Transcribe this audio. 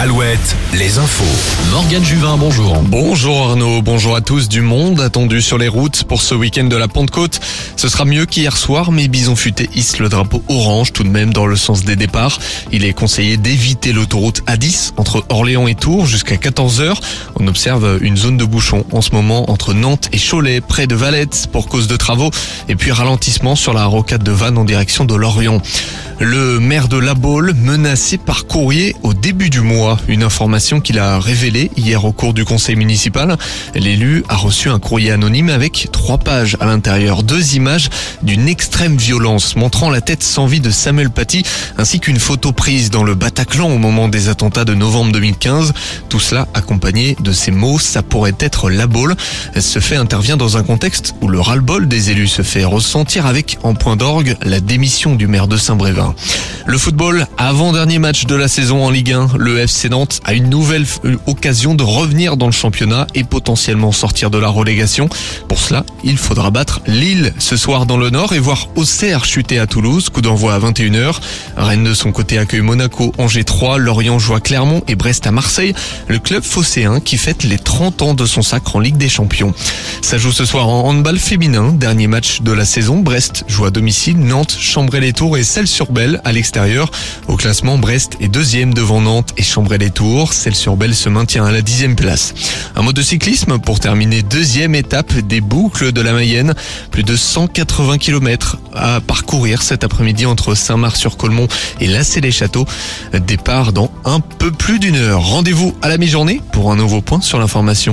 Alouette, les infos. Morgane Juvin, bonjour. Bonjour Arnaud, bonjour à tous. Du monde attendu sur les routes pour ce week-end de la Pentecôte. Ce sera mieux qu'hier soir, mais Bison Futé hisse le drapeau orange tout de même dans le sens des départs. Il est conseillé d'éviter l'autoroute A10 entre Orléans et Tours jusqu'à 14h. On observe une zone de bouchon en ce moment entre Nantes et Cholet, près de Valette, pour cause de travaux. Et puis ralentissement sur la rocade de Vannes en direction de Lorient. Le maire de La menacé par courrier au début du mois. Une information qu'il a révélée hier au cours du conseil municipal. L'élu a reçu un courrier anonyme avec trois pages à l'intérieur. Deux images d'une extrême violence montrant la tête sans vie de Samuel Paty ainsi qu'une photo prise dans le Bataclan au moment des attentats de novembre 2015. Tout cela accompagné de ces mots, ça pourrait être La. Ce fait intervient dans un contexte où le ras-le-bol des élus se fait ressentir avec en point d'orgue la démission du maire de Saint-Brévin. Le football, avant-dernier match de la saison en Ligue 1, le FC Nantes a une nouvelle occasion de revenir dans le championnat et potentiellement sortir de la relégation. Pour cela, il faudra battre Lille ce soir dans le Nord et voir Auxerre chuter à Toulouse, coup d'envoi à 21h. Rennes de son côté accueille Monaco, Angers 3, Lorient joue à Clermont et Brest à Marseille. Le club phocéen qui fête les 30 ans de son sacre en Ligue des Champions. Ça joue ce soir en handball féminin, dernier match de la saison. Brest joue à domicile, Nantes, Chambray-les-Tours et Celles-sur-Belle à l'extérieur. Au classement, Brest est deuxième devant Nantes et Chambray-les-Tours. Celle-sur-Belle se maintient à la dixième place. Un mot de cyclisme pour terminer deuxième étape des boucles de la Mayenne. Plus de 180 km à parcourir cet après-midi entre Saint-Marc-sur-Colmont et Lassay-les-Châteaux. Départ dans un peu plus d'une heure. Rendez-vous à la mi-journée pour un nouveau point sur l'information.